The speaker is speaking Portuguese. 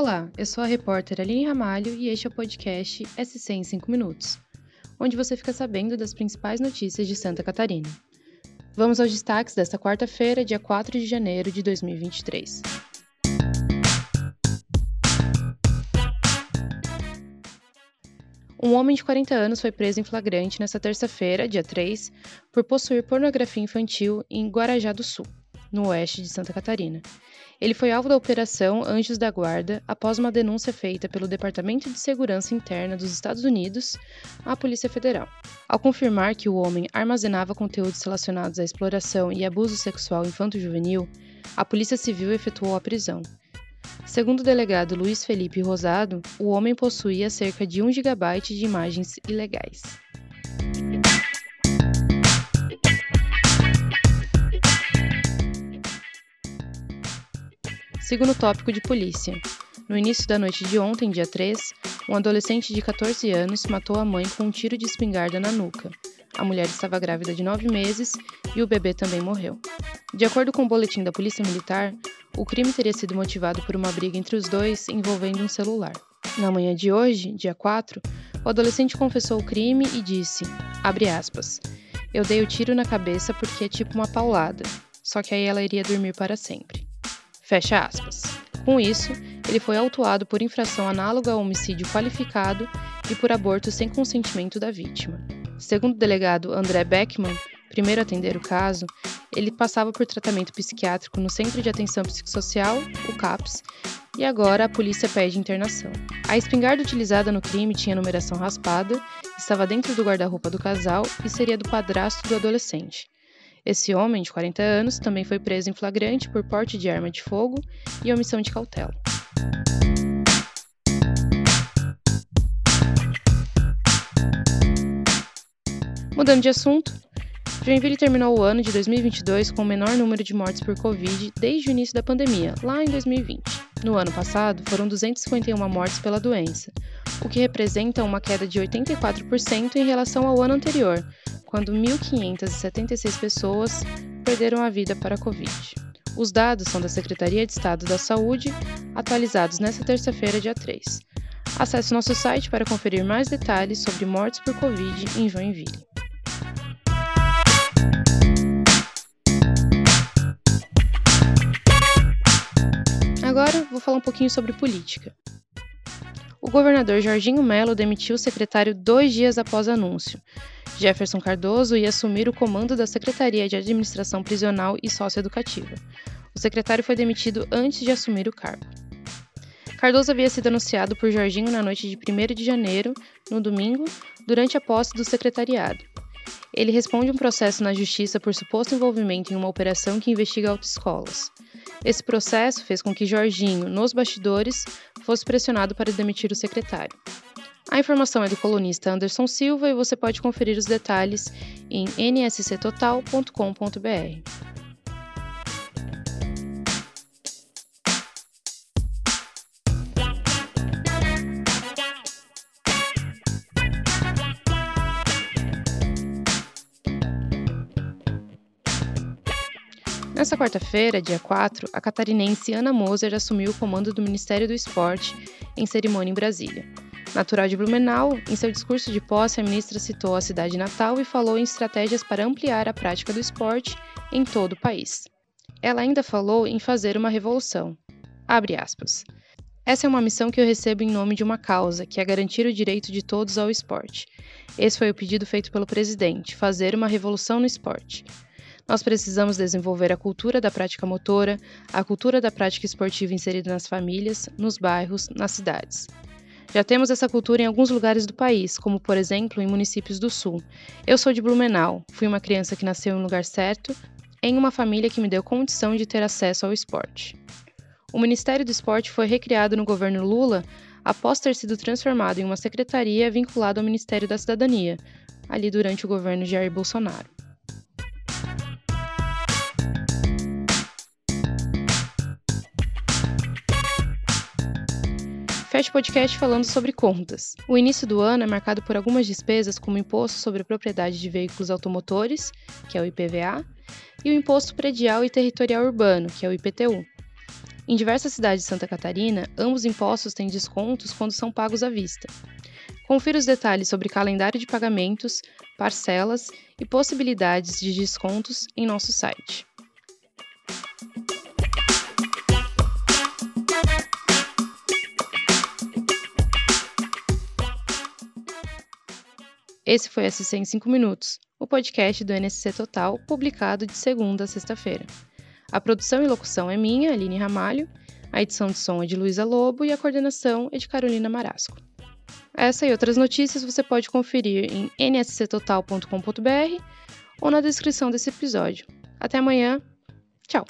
Olá, eu sou a repórter Aline Ramalho e este é o podcast SC em 5 Minutos, onde você fica sabendo das principais notícias de Santa Catarina. Vamos aos destaques desta quarta-feira, dia 4 de janeiro de 2023. Um homem de 40 anos foi preso em flagrante nesta terça-feira, dia 3, por possuir pornografia infantil em Guarajá do Sul, no oeste de Santa Catarina. Ele foi alvo da Operação Anjos da Guarda após uma denúncia feita pelo Departamento de Segurança Interna dos Estados Unidos à Polícia Federal. Ao confirmar que o homem armazenava conteúdos relacionados à exploração e abuso sexual infanto-juvenil, a Polícia Civil efetuou a prisão. Segundo o delegado Luiz Felipe Rosado, o homem possuía cerca de 1 GB de imagens ilegais. Segundo tópico de polícia. No início da noite de ontem, dia 3, um adolescente de 14 anos matou a mãe com um tiro de espingarda na nuca. A mulher estava grávida de 9 meses e o bebê também morreu. De acordo com o boletim da Polícia Militar, o crime teria sido motivado por uma briga entre os dois envolvendo um celular. Na manhã de hoje, dia 4, o adolescente confessou o crime e disse, aspas, eu dei o tiro na cabeça porque é tipo uma paulada, só que aí ela iria dormir para sempre. Fecha aspas. Com isso, ele foi autuado por infração análoga a homicídio qualificado e por aborto sem consentimento da vítima. Segundo o delegado André Beckman, primeiro a atender o caso, ele passava por tratamento psiquiátrico no Centro de Atenção Psicossocial, o CAPS, e agora a polícia pede internação. A espingarda utilizada no crime tinha numeração raspada, estava dentro do guarda-roupa do casal e seria do padrasto do adolescente. Esse homem, de 40 anos, também foi preso em flagrante por porte de arma de fogo e omissão de cautela. Mudando de assunto, Joinville terminou o ano de 2022 com o menor número de mortes por Covid desde o início da pandemia, lá em 2020. No ano passado, foram 251 mortes pela doença, o que representa uma queda de 84% em relação ao ano anterior, quando 1.576 pessoas perderam a vida para a Covid. Os dados são da Secretaria de Estado da Saúde, atualizados nesta terça-feira, dia 3. Acesse nosso site para conferir mais detalhes sobre mortes por Covid em Joinville. Agora vou falar um pouquinho sobre política. O governador Jorginho Melo demitiu o secretário dois dias após anúncio. Jefferson Cardoso ia assumir o comando da Secretaria de Administração Prisional e Socioeducativa. O secretário foi demitido antes de assumir o cargo. Cardoso havia sido anunciado por Jorginho na noite de 1 de janeiro, no domingo, durante a posse do secretariado. Ele responde um processo na Justiça por suposto envolvimento em uma operação que investiga autoescolas. Esse processo fez com que Jorginho, nos bastidores, fosse pressionado para demitir o secretário. A informação é do colunista Anderson Silva e você pode conferir os detalhes em nsctotal.com.br. Nessa quarta-feira, dia 4, a catarinense Ana Moser assumiu o comando do Ministério do Esporte em cerimônia em Brasília. Natural de Blumenau, em seu discurso de posse, a ministra citou a cidade natal e falou em estratégias para ampliar a prática do esporte em todo o país. Ela ainda falou em fazer uma revolução. Abre aspas. Essa é uma missão que eu recebo em nome de uma causa, que é garantir o direito de todos ao esporte. Esse foi o pedido feito pelo presidente: fazer uma revolução no esporte. Nós precisamos desenvolver a cultura da prática motora, a cultura da prática esportiva inserida nas famílias, nos bairros, nas cidades. Já temos essa cultura em alguns lugares do país, como por exemplo em municípios do Sul. Eu sou de Blumenau, fui uma criança que nasceu um lugar certo, em uma família que me deu condição de ter acesso ao esporte. O Ministério do Esporte foi recriado no governo Lula após ter sido transformado em uma secretaria vinculada ao Ministério da Cidadania, ali durante o governo Jair Bolsonaro. Feche podcast falando sobre contas. O início do ano é marcado por algumas despesas, como o Imposto sobre a Propriedade de Veículos Automotores, que é o IPVA, e o Imposto Predial e Territorial Urbano, que é o IPTU. Em diversas cidades de Santa Catarina, ambos impostos têm descontos quando são pagos à vista. Confira os detalhes sobre calendário de pagamentos, parcelas e possibilidades de descontos em nosso site. Esse foi SC em 5 Minutos, o podcast do NSC Total, publicado de segunda a sexta-feira. A produção e locução é minha, Aline Ramalho, a edição de som é de Luísa Lobo e a coordenação é de Carolina Marasco. Essa e outras notícias você pode conferir em nsctotal.com.br ou na descrição desse episódio. Até amanhã, tchau!